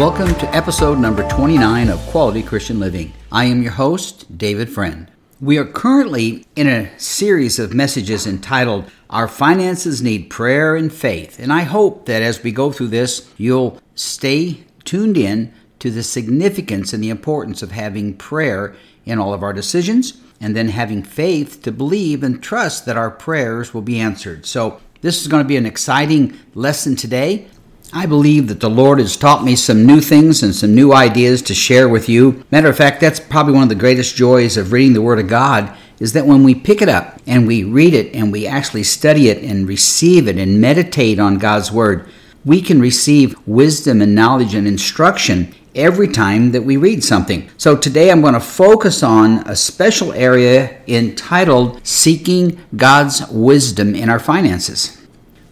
Welcome to episode number 29 of Quality Christian Living. I am your host, David Friend. We are currently in a series of messages entitled Our Finances Need Prayer and Faith. And I hope that as we go through this, you'll stay tuned in to the significance and the importance of having prayer in all of our decisions and then having faith to believe and trust that our prayers will be answered. So, this is going to be an exciting lesson today. I believe that the Lord has taught me some new things and some new ideas to share with you. Matter of fact, that's probably one of the greatest joys of reading the Word of God is that when we pick it up and we read it and we actually study it and receive it and meditate on God's Word, we can receive wisdom and knowledge and instruction every time that we read something. So today I'm going to focus on a special area entitled Seeking God's Wisdom in Our Finances.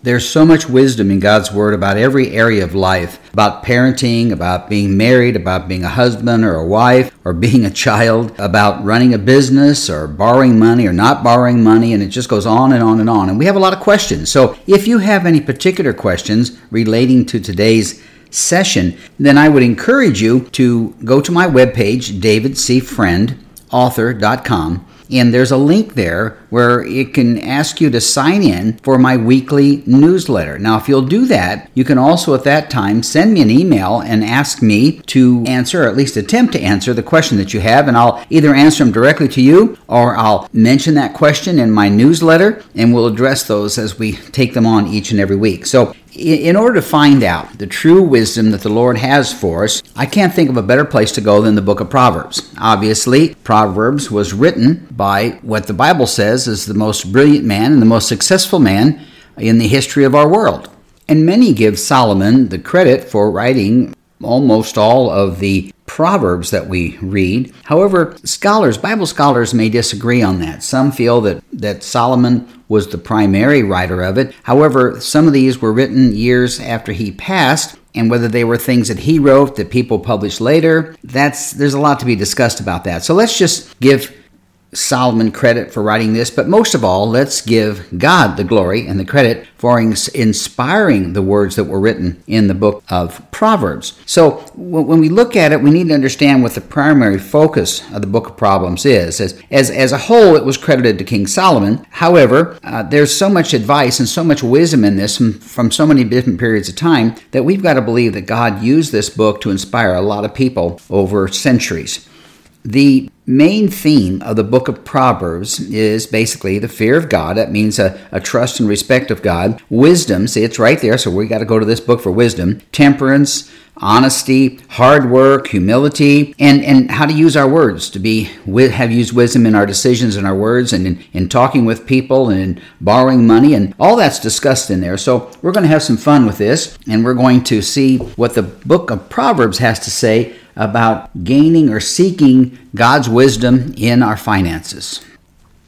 There's so much wisdom in God's Word about every area of life about parenting, about being married, about being a husband or a wife, or being a child, about running a business, or borrowing money or not borrowing money, and it just goes on and on and on. And we have a lot of questions. So if you have any particular questions relating to today's session, then I would encourage you to go to my webpage, davidcfriendauthor.com and there's a link there where it can ask you to sign in for my weekly newsletter. Now, if you'll do that, you can also at that time send me an email and ask me to answer, or at least attempt to answer the question that you have, and I'll either answer them directly to you or I'll mention that question in my newsletter and we'll address those as we take them on each and every week. So in order to find out the true wisdom that the Lord has for us, I can't think of a better place to go than the book of Proverbs. Obviously, Proverbs was written by what the Bible says is the most brilliant man and the most successful man in the history of our world. And many give Solomon the credit for writing almost all of the proverbs that we read. However, scholars, Bible scholars may disagree on that. Some feel that that Solomon was the primary writer of it. However, some of these were written years after he passed, and whether they were things that he wrote that people published later, that's there's a lot to be discussed about that. So let's just give Solomon credit for writing this, but most of all, let's give God the glory and the credit for inspiring the words that were written in the book of Proverbs. So, when we look at it, we need to understand what the primary focus of the book of Proverbs is. As, as, as a whole, it was credited to King Solomon. However, uh, there's so much advice and so much wisdom in this from, from so many different periods of time that we've got to believe that God used this book to inspire a lot of people over centuries. The main theme of the book of Proverbs is basically the fear of God. That means a, a trust and respect of God. Wisdom, see, it's right there, so we got to go to this book for wisdom. Temperance, honesty, hard work, humility, and, and how to use our words to be have used wisdom in our decisions and our words and in, in talking with people and in borrowing money and all that's discussed in there. So we're going to have some fun with this and we're going to see what the book of Proverbs has to say about gaining or seeking God's wisdom in our finances.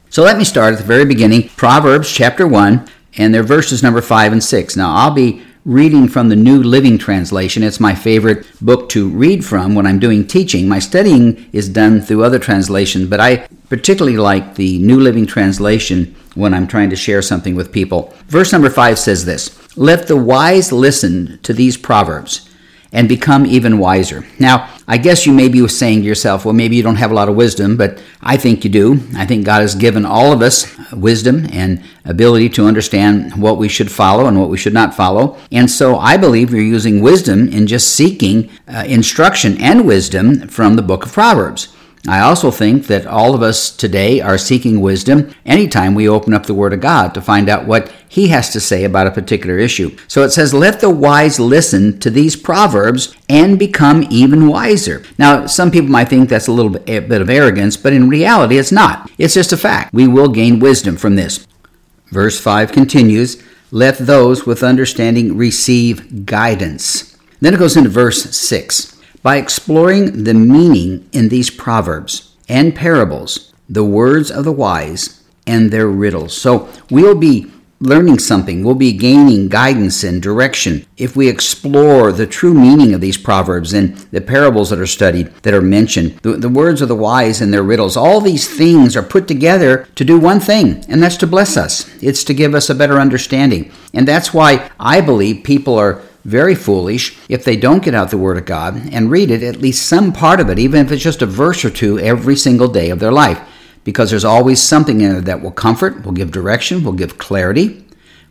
So let me start at the very beginning, Proverbs chapter 1, and their verses number 5 and 6. Now I'll be reading from the New Living Translation. It's my favorite book to read from when I'm doing teaching. My studying is done through other translations, but I particularly like the New Living Translation when I'm trying to share something with people. Verse number 5 says this Let the wise listen to these proverbs and become even wiser. Now, I guess you may be saying to yourself, well, maybe you don't have a lot of wisdom, but I think you do. I think God has given all of us wisdom and ability to understand what we should follow and what we should not follow. And so I believe you're using wisdom in just seeking uh, instruction and wisdom from the book of Proverbs. I also think that all of us today are seeking wisdom anytime we open up the Word of God to find out what He has to say about a particular issue. So it says, Let the wise listen to these proverbs and become even wiser. Now, some people might think that's a little bit, a bit of arrogance, but in reality, it's not. It's just a fact. We will gain wisdom from this. Verse 5 continues, Let those with understanding receive guidance. Then it goes into verse 6 by exploring the meaning in these proverbs and parables, the words of the wise, and their riddles. So we'll be learning something, we'll be gaining guidance and direction if we explore the true meaning of these proverbs and the parables that are studied, that are mentioned, the, the, words of the wise and their riddles. All these things are put together to do one thing, and that's to bless us. It's to give us a better understanding. And that's why I believe people are very foolish if they don't get out the Word of God and read it, at least some part of it, even if it's just a verse or two every single day of their life. Because there's always something in it that will comfort, will give direction, will give clarity,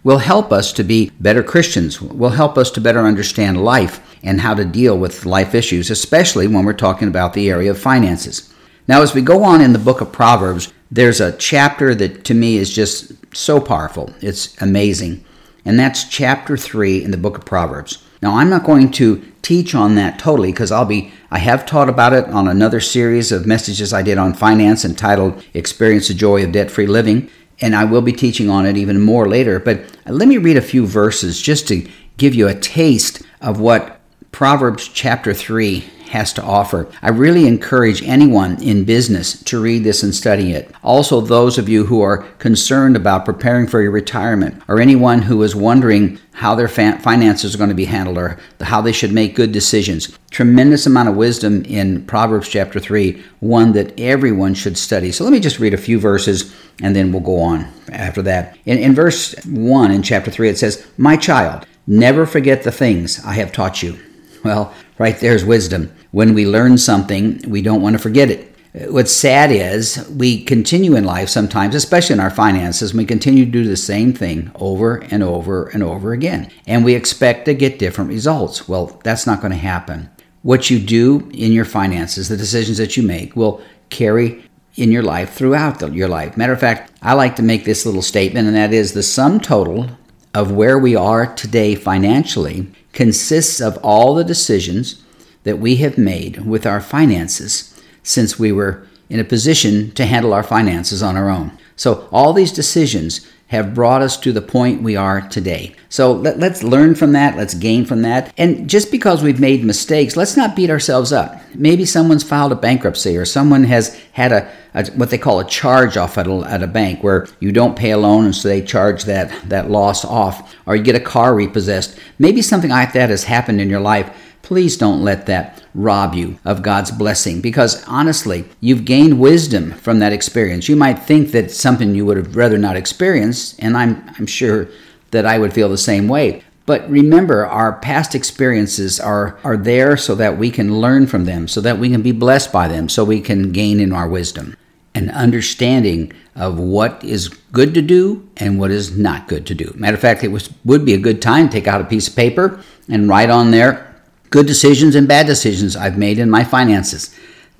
will help us to be better Christians, will help us to better understand life and how to deal with life issues, especially when we're talking about the area of finances. Now, as we go on in the book of Proverbs, there's a chapter that to me is just so powerful. It's amazing. And that's chapter 3 in the book of Proverbs. Now, I'm not going to teach on that totally because I'll be I have taught about it on another series of messages I did on finance entitled Experience the Joy of Debt-Free Living, and I will be teaching on it even more later, but let me read a few verses just to give you a taste of what Proverbs chapter 3 has to offer. I really encourage anyone in business to read this and study it. Also, those of you who are concerned about preparing for your retirement, or anyone who is wondering how their finances are going to be handled or how they should make good decisions. Tremendous amount of wisdom in Proverbs chapter 3, one that everyone should study. So let me just read a few verses and then we'll go on after that. In, in verse 1 in chapter 3, it says, My child, never forget the things I have taught you. Well, right there's wisdom. When we learn something, we don't want to forget it. What's sad is we continue in life sometimes, especially in our finances, we continue to do the same thing over and over and over again. And we expect to get different results. Well, that's not going to happen. What you do in your finances, the decisions that you make, will carry in your life throughout the, your life. Matter of fact, I like to make this little statement, and that is the sum total of where we are today financially consists of all the decisions that we have made with our finances since we were in a position to handle our finances on our own. So, all these decisions have brought us to the point we are today. So let, us learn from that, let's gain from that. And just because we've made mistakes, let's not beat ourselves up. Maybe someone's filed a bankruptcy or someone has had a, a what they call a charge off at a, at a bank where you don't pay a loan and so they charge that, that loss off, or you get a car repossessed. Maybe something like that has happened in your life Please don't let that rob you of God's blessing because honestly, you've gained wisdom from that experience. You might think that something you would have rather not experienced, and I'm, I'm sure that I would feel the same way. But remember, our past experiences are, are there so that we can learn from them, so that we can be blessed by them, so we can gain in our wisdom an understanding of what is good to do and what is not good to do. Matter of fact, it was, would be a good time to take out a piece of paper and write on there good decisions and bad decisions I've made in my finances.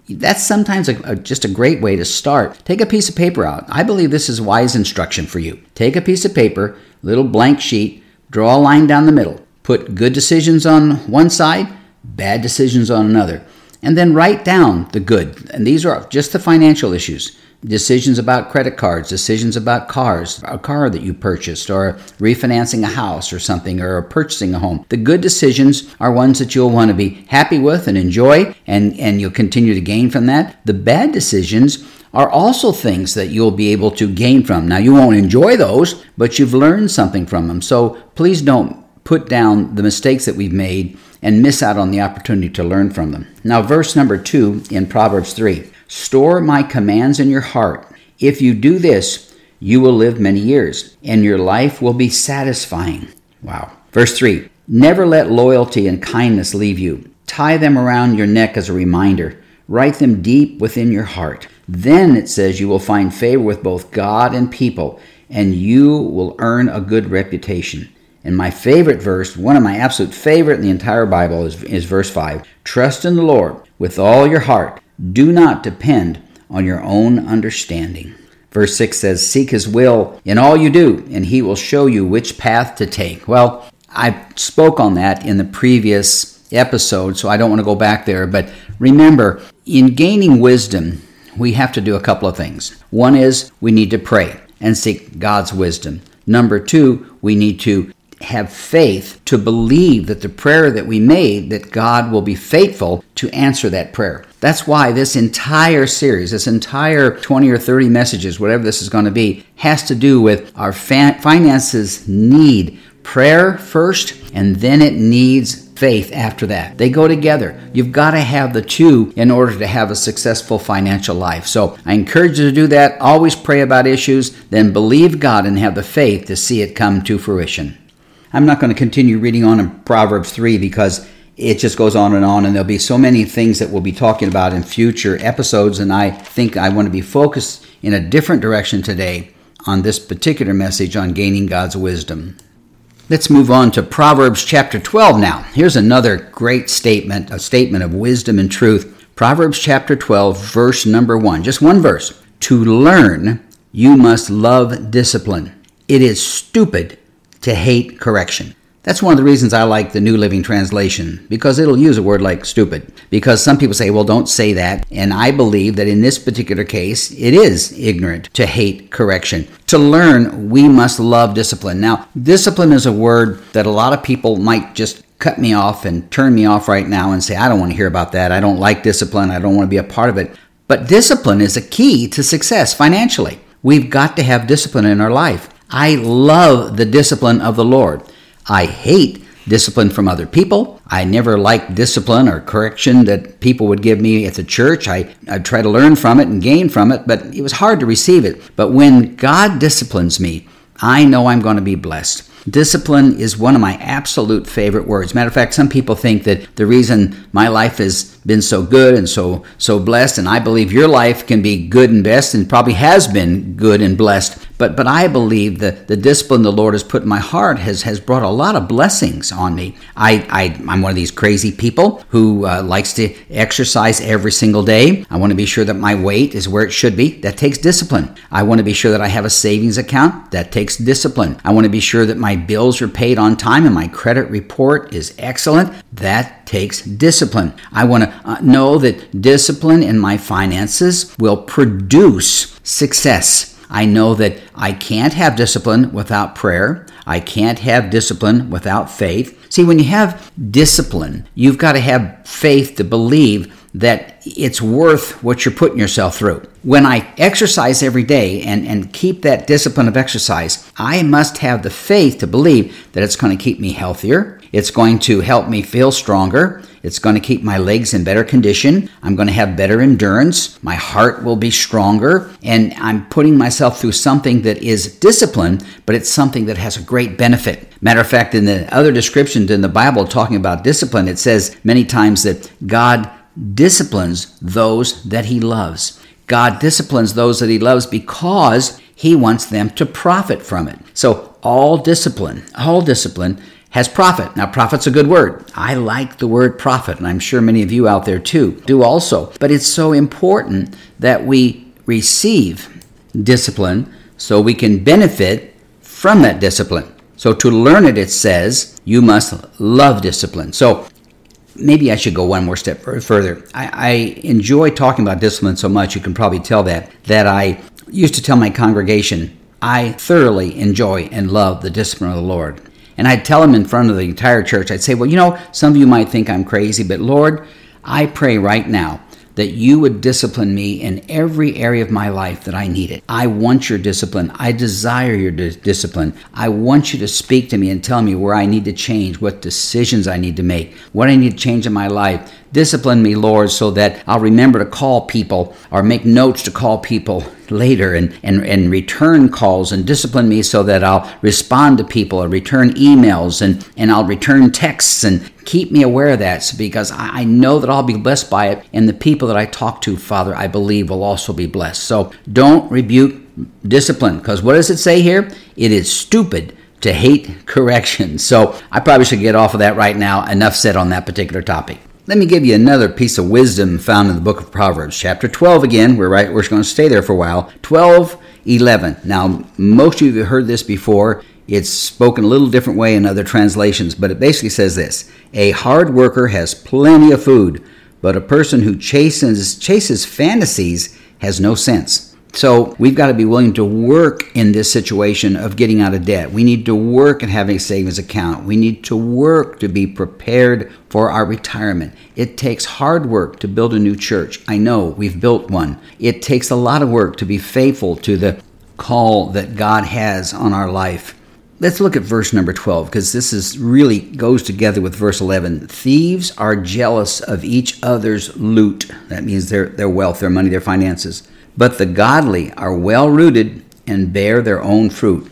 That's sometimes a, a, just a great way to start. Take a piece of paper out. I believe this is wise instruction for you. Take a piece of paper, little blank sheet, draw a line down the middle. Put good decisions on one side, bad decisions on another. And then write down the good. And these are just the financial issues decisions about credit cards, decisions about cars, a car that you purchased, or refinancing a house or something, or purchasing a home. The good decisions are ones that you'll want to be happy with and enjoy, and, and you'll continue to gain from that. The bad decisions are also things that you'll be able to gain from. Now, you won't enjoy those, but you've learned something from them. So please don't put down the mistakes that we've made and miss out on the opportunity to learn from them. Now, verse number two in Proverbs 3 Store my commands in your heart. If you do this, you will live many years, and your life will be satisfying. Wow. Verse 3 Never let loyalty and kindness leave you. Tie them around your neck as a reminder. Write them deep within your heart. Then it says you will find favor with both God and people, and you will earn a good reputation. And my favorite verse, one of my absolute favorite in the entire Bible, is, is verse 5 Trust in the Lord with all your heart do not depend on your own understanding. Verse 6 says, Seek his will in all you do, and he will show you which path to take. Well, I spoke on that in the previous episode, so I don't want to go back there. But remember, in gaining wisdom, we have to do a couple of things. One is we need to pray and seek God's wisdom. Number two, we need to have faith to believe that the prayer that we made, that God will be faithful to answer that prayer. That's why this entire series, this entire 20 or 30 messages, whatever this is going to be, has to do with our finances need prayer first, and then it needs faith after that. They go together. You've got to have the two in order to have a successful financial life. So I encourage you to do that. Always pray about issues, then believe God and have the faith to see it come to fruition. I'm not going to continue reading on in Proverbs 3 because it just goes on and on, and there'll be so many things that we'll be talking about in future episodes. And I think I want to be focused in a different direction today on this particular message on gaining God's wisdom. Let's move on to Proverbs chapter 12 now. Here's another great statement, a statement of wisdom and truth. Proverbs chapter 12, verse number 1. Just one verse. To learn, you must love discipline. It is stupid to hate correction. That's one of the reasons I like the New Living Translation, because it'll use a word like stupid. Because some people say, well, don't say that. And I believe that in this particular case, it is ignorant to hate correction. To learn, we must love discipline. Now, discipline is a word that a lot of people might just cut me off and turn me off right now and say, I don't want to hear about that. I don't like discipline. I don't want to be a part of it. But discipline is a key to success financially. We've got to have discipline in our life. I love the discipline of the Lord. I hate discipline from other people. I never liked discipline or correction that people would give me at the church. I, I'd try to learn from it and gain from it, but it was hard to receive it. But when God disciplines me, I know I'm going to be blessed. Discipline is one of my absolute favorite words. Matter of fact, some people think that the reason my life has been so good and so so blessed, and I believe your life can be good and best, and probably has been good and blessed. But but I believe that the discipline the Lord has put in my heart has has brought a lot of blessings on me. I, I am one of these crazy people who uh, likes to exercise every single day. I want to be sure that my weight is where it should be. That takes discipline. I want to be sure that I have a savings account. That takes discipline. I want to be sure that my bills are paid on time and my credit report is excellent. That takes discipline. I want to uh, know that discipline in my finances will produce success. I know that I can't have discipline without prayer. I can't have discipline without faith. See, when you have discipline, you've got to have faith to believe that it's worth what you're putting yourself through. When I exercise every day and, and keep that discipline of exercise, I must have the faith to believe that it's going to keep me healthier. It's going to help me feel stronger. It's going to keep my legs in better condition. I'm going to have better endurance. My heart will be stronger. And I'm putting myself through something that is discipline, but it's something that has a great benefit. Matter of fact, in the other descriptions in the Bible talking about discipline, it says many times that God disciplines those that he loves. God disciplines those that he loves because he wants them to profit from it. So all discipline, all discipline has profit. Now, profit's a good word. I like the word profit, and I'm sure many of you out there too do also. But it's so important that we receive discipline so we can benefit from that discipline. So, to learn it, it says you must love discipline. So, maybe I should go one more step further. I, I, enjoy talking about discipline so much, you can probably tell that, that I used to tell my congregation, I thoroughly enjoy and love the discipline of the Lord. And I'd tell them in front of the entire church, I'd say, Well, you know, some of you might think I'm crazy, but Lord, I pray right now that you would discipline me in every area of my life that I need it. I want your discipline. I desire your di- discipline. I want you to speak to me and tell me where I need to change, what decisions I need to make, what I need to change in my life. Discipline me, Lord, so that I'll remember to call people or make notes to call people later and, and, and return calls and discipline me so that I'll respond to people or return emails and, and I'll return texts and keep me aware of that because I, I know that I'll be blessed by it. And the people that I talk to, Father, I believe will also be blessed. So don't rebuke discipline because what does it say here? It is stupid to hate correction. So I probably should get off of that right now. Enough said on that particular topic. Let me give you another piece of wisdom found in the book of Proverbs, chapter 12 again. We're right, we're going to stay there for a while. 12, 11. Now, most of you have heard this before. It's spoken a little different way in other translations, but it basically says this A hard worker has plenty of food, but a person who chases, chases fantasies has no sense. So we've got to be willing to work in this situation of getting out of debt. We need to work at having a savings account. We need to work to be prepared for our retirement. It takes hard work to build a new church. I know we've built one. It takes a lot of work to be faithful to the call that God has on our life. Let's look at verse number 12 because this is really goes together with verse 11. Thieves are jealous of each other's loot. That means their, their wealth, their money, their finances but the godly are well rooted and bear their own fruit.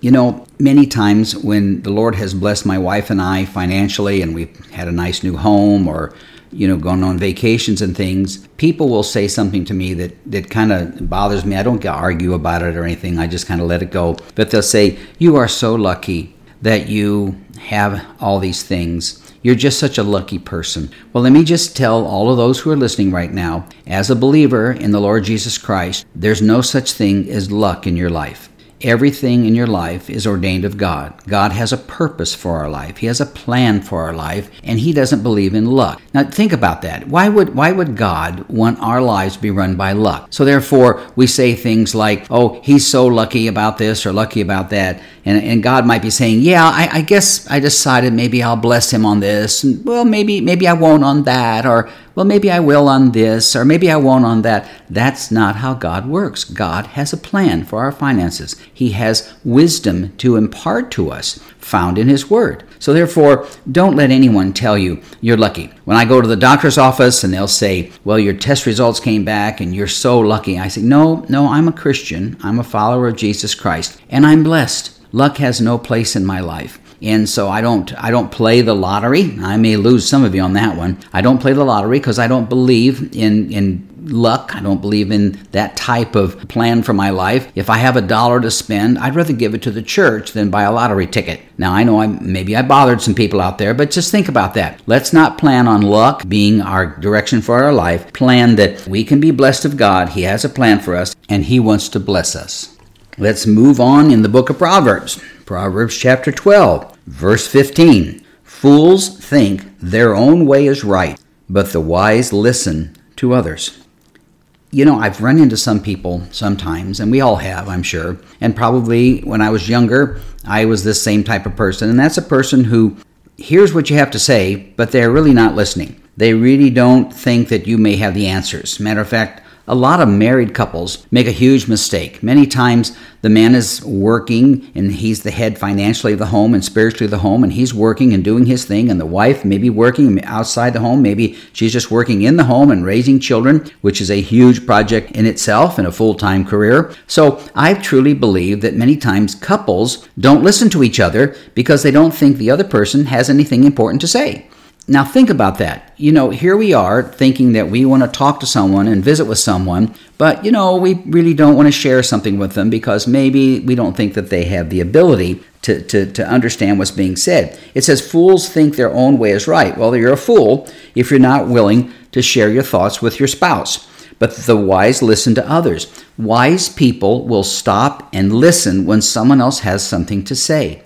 You know, many times when the Lord has blessed my wife and I financially and we've had a nice new home or you know going on vacations and things people will say something to me that that kind of bothers me. I don't argue about it or anything. I just kind of let it go. But they'll say you are so lucky that you have all these things you're just such a lucky person. Well, let me just tell all of those who are listening right now as a believer in the Lord Jesus Christ, there's no such thing as luck in your life. Everything in your life is ordained of God. God has a purpose for our life. He has a plan for our life, and he doesn't believe in luck. Now think about that. Why would why would God want our lives to be run by luck? So therefore, we say things like, "Oh, he's so lucky about this or lucky about that," and, and God might be saying, "Yeah, I, I guess I decided maybe I'll bless him on this, and well, maybe maybe I won't on that, or well, maybe I will on this, or maybe I won't on that. That's not how God works. God has a plan for our finances. He has wisdom to impart to us, found in His Word. So, therefore, don't let anyone tell you you're lucky. When I go to the doctor's office and they'll say, Well, your test results came back and you're so lucky, I say, No, no, I'm a Christian. I'm a follower of Jesus Christ, and I'm blessed. Luck has no place in my life and so I don't I don't play the lottery. I may lose some of you on that one. I don't play the lottery because I don't believe in in luck. I don't believe in that type of plan for my life. If I have a dollar to spend, I'd rather give it to the church than buy a lottery ticket. Now I know I maybe I bothered some people out there, but just think about that. Let's not plan on luck being our direction for our life. Plan that we can be blessed of God. He has a plan for us and he wants to bless us. Let's move on in the book of Proverbs. Proverbs chapter 12, verse 15. Fools think their own way is right, but the wise listen to others. You know, I've run into some people sometimes, and we all have, I'm sure. And probably when I was younger, I was this same type of person. And that's a person who hears what you have to say, but they're really not listening. They really don't think that you may have the answers. Matter of fact, a lot of married couples make a huge mistake. Many times the man is working and he's the head financially of the home and spiritually of the home, and he's working and doing his thing, and the wife may be working outside the home. Maybe she's just working in the home and raising children, which is a huge project in itself and a full time career. So I truly believe that many times couples don't listen to each other because they don't think the other person has anything important to say. Now, think about that. You know, here we are thinking that we want to talk to someone and visit with someone, but, you know, we really don't want to share something with them because maybe we don't think that they have the ability to, to, to understand what's being said. It says, Fools think their own way is right. Well, you're a fool if you're not willing to share your thoughts with your spouse. But the wise listen to others. Wise people will stop and listen when someone else has something to say.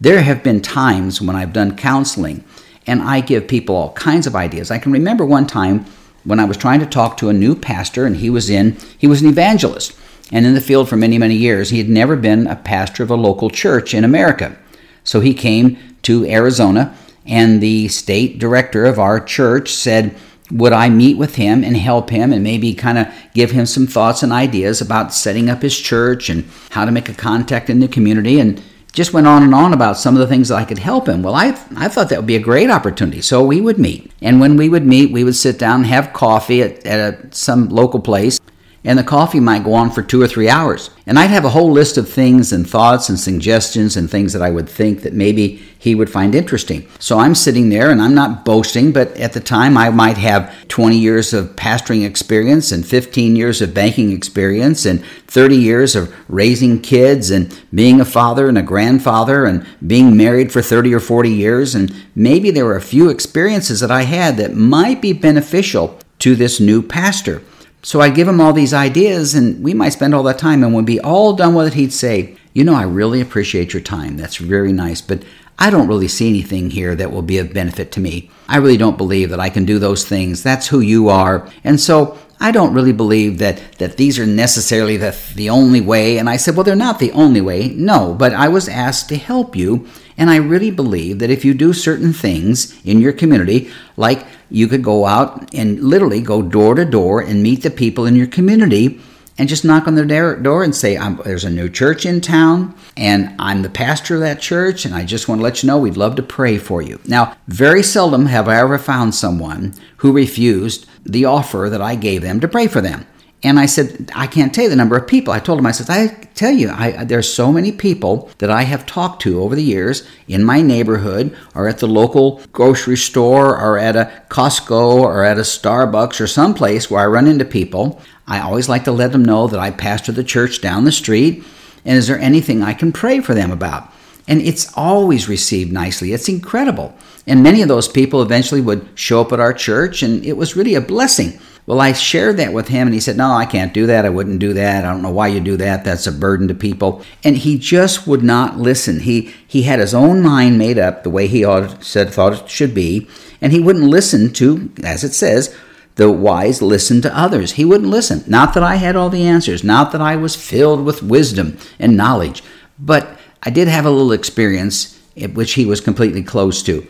There have been times when I've done counseling and I give people all kinds of ideas. I can remember one time when I was trying to talk to a new pastor, and he was in, he was an evangelist and in the field for many, many years. He had never been a pastor of a local church in America. So he came to Arizona, and the state director of our church said, would I meet with him and help him and maybe kind of give him some thoughts and ideas about setting up his church and how to make a contact in the community? And just went on and on about some of the things that I could help him. Well, I, I thought that would be a great opportunity. So we would meet. And when we would meet, we would sit down and have coffee at, at a, some local place and the coffee might go on for two or three hours. And I'd have a whole list of things and thoughts and suggestions and things that I would think that maybe he would find interesting. So I'm sitting there and I'm not boasting, but at the time I might have 20 years of pastoring experience and 15 years of banking experience and 30 years of raising kids and being a father and a grandfather and being married for 30 or 40 years. And maybe there were a few experiences that I had that might be beneficial to this new pastor. So I'd give him all these ideas, and we might spend all that time. And when we be all done with it, he'd say, You know, I really appreciate your time. That's very nice, but I don't really see anything here that will be of benefit to me. I really don't believe that I can do those things. That's who you are. And so I don't really believe that, that these are necessarily the, the only way. And I said, Well, they're not the only way. No, but I was asked to help you. And I really believe that if you do certain things in your community, like you could go out and literally go door to door and meet the people in your community and just knock on their door and say, There's a new church in town, and I'm the pastor of that church, and I just want to let you know we'd love to pray for you. Now, very seldom have I ever found someone who refused the offer that I gave them to pray for them. And I said, I can't tell you the number of people. I told him, I said, I tell you, I, there's so many people that I have talked to over the years in my neighborhood or at the local grocery store or at a Costco or at a Starbucks or someplace where I run into people. I always like to let them know that I pastor the church down the street. And is there anything I can pray for them about? And it's always received nicely. It's incredible. And many of those people eventually would show up at our church, and it was really a blessing. Well, I shared that with him, and he said, No, I can't do that. I wouldn't do that. I don't know why you do that. That's a burden to people. And he just would not listen. He, he had his own mind made up the way he ought, said, thought it should be, and he wouldn't listen to, as it says, the wise listen to others. He wouldn't listen. Not that I had all the answers, not that I was filled with wisdom and knowledge, but I did have a little experience eh, which he was completely closed to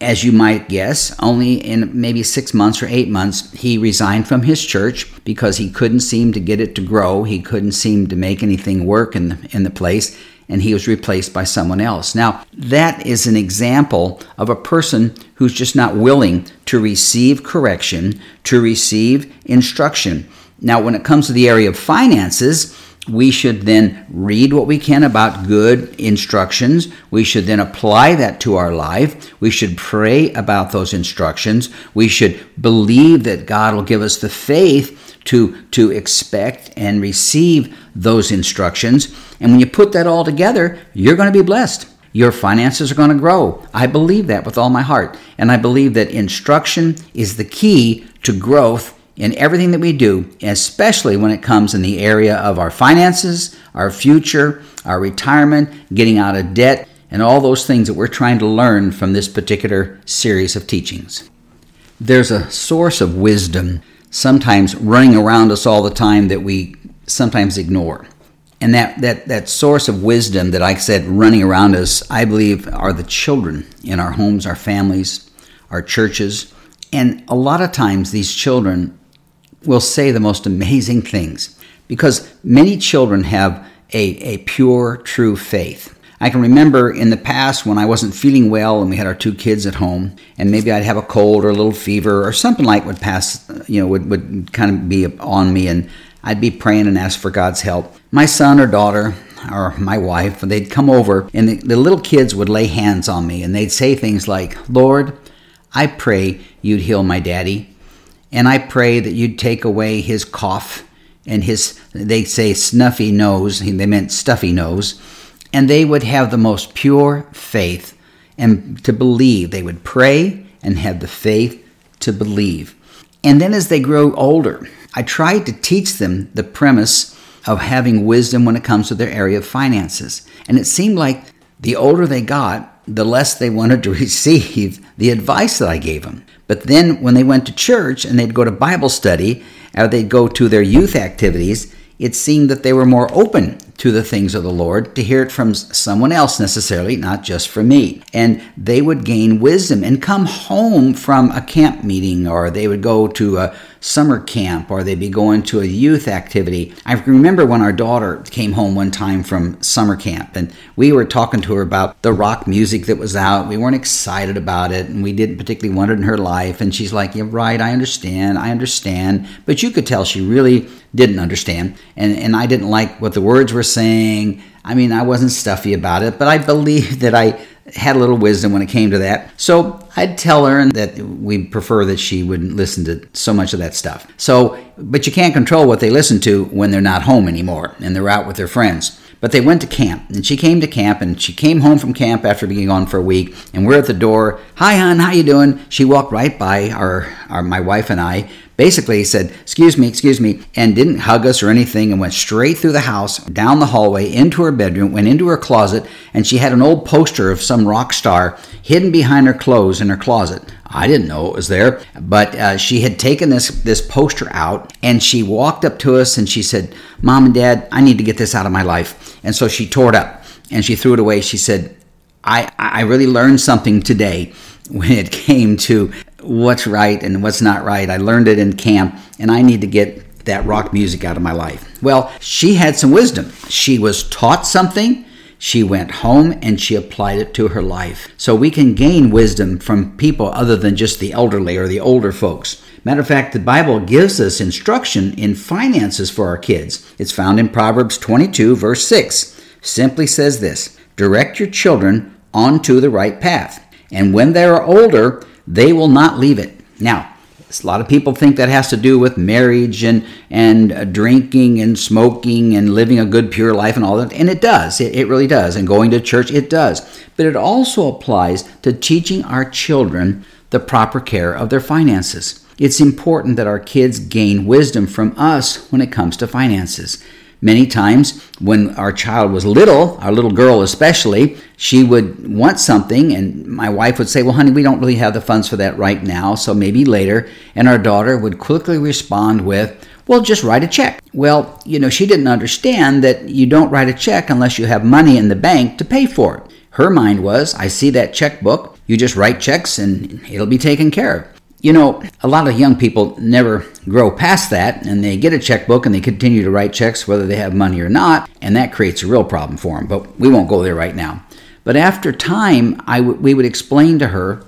as you might guess, only in maybe six months or eight months, he resigned from his church because he couldn't seem to get it to grow. He couldn't seem to make anything work in the, in the place, and he was replaced by someone else. Now, that is an example of a person who's just not willing to receive correction, to receive instruction. Now, when it comes to the area of finances, we should then read what we can about good instructions. We should then apply that to our life. We should pray about those instructions. We should believe that God will give us the faith to, to expect and receive those instructions. And when you put that all together, you're going to be blessed. Your finances are going to grow. I believe that with all my heart. And I believe that instruction is the key to growth in everything that we do, especially when it comes in the area of our finances, our future, our retirement, getting out of debt, and all those things that we're trying to learn from this particular series of teachings. There's a source of wisdom sometimes running around us all the time that we sometimes ignore. And that, that, that source of wisdom that I said running around us, I believe, are the children in our homes, our families, our churches. And a lot of times, these children will say the most amazing things because many children have a, a pure, true faith. I can remember in the past when I wasn't feeling well and we had our two kids at home, and maybe I'd have a cold or a little fever or something like would pass, you know, would, would kind of be on me, and I'd be praying and ask for God's help. My son or daughter or my wife, they'd come over and the, the little kids would lay hands on me and they'd say things like, Lord, I pray you'd heal my daddy. And I pray that you'd take away his cough and his, they say snuffy nose, they meant stuffy nose, and they would have the most pure faith and to believe. They would pray and have the faith to believe. And then as they grow older, I tried to teach them the premise of having wisdom when it comes to their area of finances. And it seemed like the older they got, the less they wanted to receive the advice that I gave them. But then when they went to church and they'd go to Bible study or they'd go to their youth activities, it seemed that they were more open to the things of the Lord to hear it from someone else necessarily, not just from me. And they would gain wisdom and come home from a camp meeting or they would go to a summer camp or they'd be going to a youth activity. I remember when our daughter came home one time from summer camp and we were talking to her about the rock music that was out. We weren't excited about it and we didn't particularly want it in her life. And she's like, Yeah, right, I understand, I understand. But you could tell she really didn't understand. And, and I didn't like what the words were saying. I mean, I wasn't stuffy about it, but I believe that I had a little wisdom when it came to that. So I'd tell her that we prefer that she wouldn't listen to so much of that stuff. So, but you can't control what they listen to when they're not home anymore and they're out with their friends. But they went to camp, and she came to camp, and she came home from camp after being gone for a week. And we're at the door. Hi, hon, how you doing? She walked right by our, our my wife and I, basically he said, Excuse me, excuse me, and didn't hug us or anything and went straight through the house, down the hallway, into her bedroom, went into her closet, and she had an old poster of some rock star hidden behind her clothes in her closet. I didn't know it was there, but uh, she had taken this this poster out and she walked up to us and she said, "Mom and Dad, I need to get this out of my life." And so she tore it up and she threw it away. She said, "I I really learned something today." when it came to what's right and what's not right. I learned it in camp, and I need to get that rock music out of my life. Well, she had some wisdom. She was taught something. She went home and she applied it to her life. So we can gain wisdom from people other than just the elderly or the older folks. Matter of fact, the Bible gives us instruction in finances for our kids. It's found in Proverbs 22, verse 6. Simply says this Direct your children onto the right path, and when they are older, they will not leave it. Now, a lot of people think that has to do with marriage and and uh, drinking and smoking and living a good pure life and all that and it does. It, it really does. And going to church it does. But it also applies to teaching our children the proper care of their finances. It's important that our kids gain wisdom from us when it comes to finances Many times, when our child was little, our little girl especially, she would want something, and my wife would say, Well, honey, we don't really have the funds for that right now, so maybe later. And our daughter would quickly respond with, well, just write a check. Well, you know, she didn't understand that you don't write a check unless you have money in the bank to pay for it. Her mind was, I see that checkbook, you just write checks and it'll be taken care of. You know, a lot of young people never grow past that and they get a checkbook and they continue to write checks whether they have money or not, and that creates a real problem for them. But we won't go there right now. But after time, I w- we would explain to her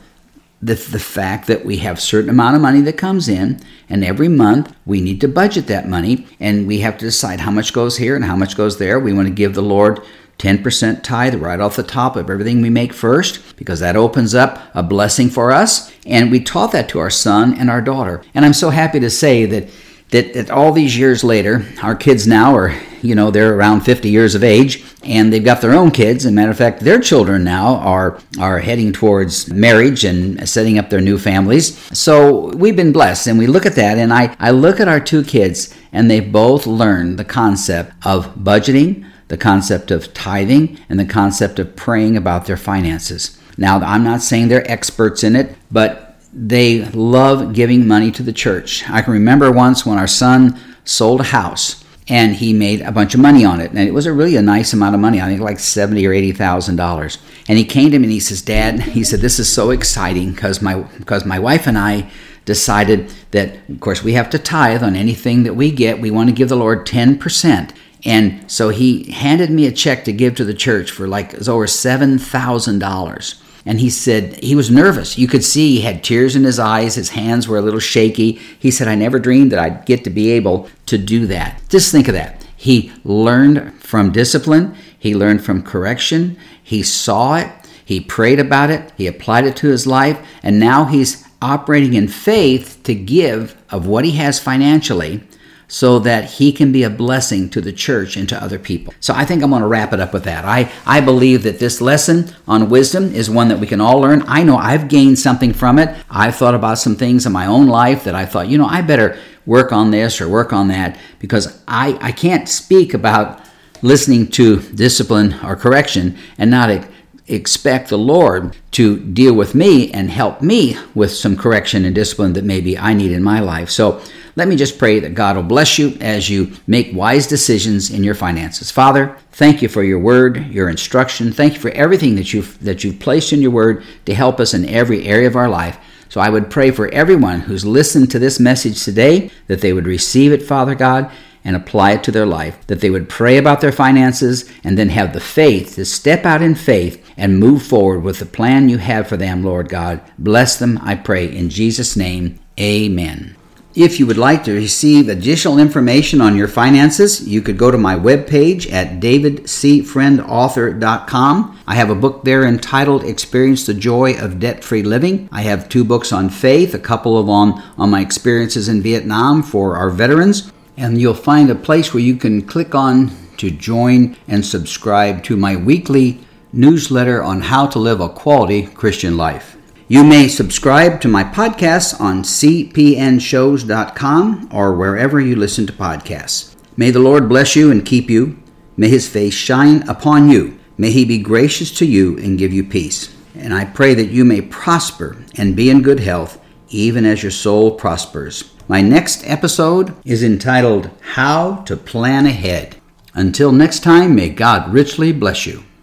the, the fact that we have certain amount of money that comes in and every month we need to budget that money and we have to decide how much goes here and how much goes there we want to give the lord 10% tithe right off the top of everything we make first because that opens up a blessing for us. And we taught that to our son and our daughter. And I'm so happy to say that that, that all these years later, our kids now are, you know, they're around 50 years of age and they've got their own kids. As a matter of fact, their children now are, are heading towards marriage and setting up their new families. So we've been blessed and we look at that and I, I look at our two kids and they both learned the concept of budgeting, the concept of tithing, and the concept of praying about their finances. Now, I'm not saying they're experts in it, but they love giving money to the church. I can remember once when our son sold a house and he made a bunch of money on it. And it was a really a nice amount of money. I think like seventy or eighty thousand dollars. And he came to me and he says, Dad, he said, This is so exciting because my because my wife and I decided that of course we have to tithe on anything that we get. We want to give the Lord ten percent. And so he handed me a check to give to the church for like it was over seven thousand dollars. And he said he was nervous. You could see he had tears in his eyes. His hands were a little shaky. He said, I never dreamed that I'd get to be able to do that. Just think of that. He learned from discipline, he learned from correction, he saw it, he prayed about it, he applied it to his life, and now he's operating in faith to give of what he has financially so that he can be a blessing to the church and to other people. So I think I'm going to wrap it up with that. I, I believe that this lesson on wisdom is one that we can all learn. I know I've gained something from it. I've thought about some things in my own life that I thought, you know, I better work on this or work on that because I, I can't speak about listening to discipline or correction and not expect the Lord to deal with me and help me with some correction and discipline that maybe I need in my life. So let me just pray that God will bless you as you make wise decisions in your finances. Father, thank you for your word, your instruction. Thank you for everything that you've that you've placed in your word to help us in every area of our life. So I would pray for everyone who's listened to this message today that they would receive it, Father God, and apply it to their life, that they would pray about their finances and then have the faith to step out in faith and move forward with the plan you have for them, Lord God. Bless them, I pray, in Jesus' name. Amen. If you would like to receive additional information on your finances, you could go to my webpage at davidcfriendauthor.com. I have a book there entitled Experience the Joy of Debt Free Living. I have two books on faith, a couple of on, on my experiences in Vietnam for our veterans, and you'll find a place where you can click on to join and subscribe to my weekly newsletter on how to live a quality Christian life. You may subscribe to my podcasts on cpnshows.com or wherever you listen to podcasts. May the Lord bless you and keep you. May his face shine upon you. May he be gracious to you and give you peace. And I pray that you may prosper and be in good health, even as your soul prospers. My next episode is entitled How to Plan Ahead. Until next time, may God richly bless you.